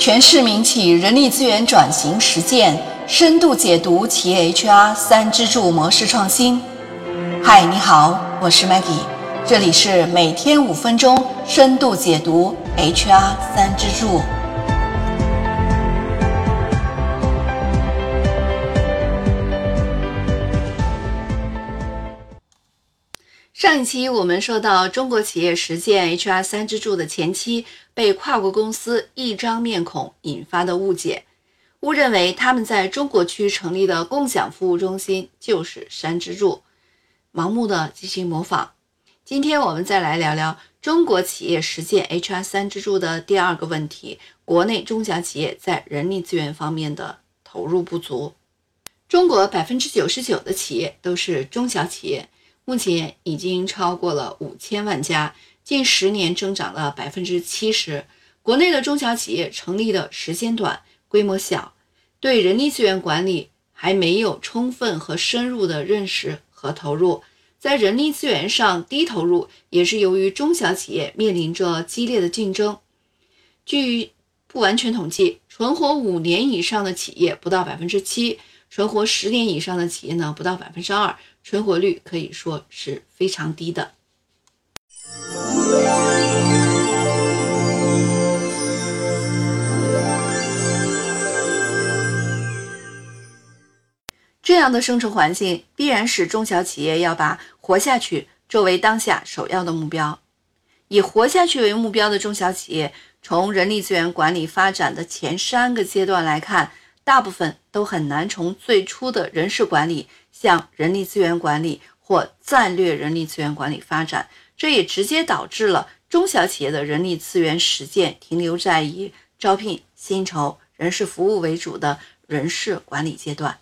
全市民企人力资源转型实践深度解读企业 HR 三支柱模式创新。嗨，你好，我是 Maggie，这里是每天五分钟深度解读 HR 三支柱。上一期我们说到，中国企业实践 HR 三支柱的前期，被跨国公司一张面孔引发的误解，误认为他们在中国区成立的共享服务中心就是三支柱，盲目的进行模仿。今天我们再来聊聊中国企业实践 HR 三支柱的第二个问题：国内中小企业在人力资源方面的投入不足。中国百分之九十九的企业都是中小企业。目前已经超过了五千万家，近十年增长了百分之七十。国内的中小企业成立的时间短，规模小，对人力资源管理还没有充分和深入的认识和投入，在人力资源上低投入，也是由于中小企业面临着激烈的竞争。据不完全统计，存活五年以上的企业不到百分之七，存活十年以上的企业呢，不到百分之二。存活率可以说是非常低的。这样的生存环境，必然使中小企业要把活下去作为当下首要的目标。以活下去为目标的中小企业，从人力资源管理发展的前三个阶段来看，大部分都很难从最初的人事管理。向人力资源管理或战略人力资源管理发展，这也直接导致了中小企业的人力资源实践停留在以招聘、薪酬、人事服务为主的人事管理阶段。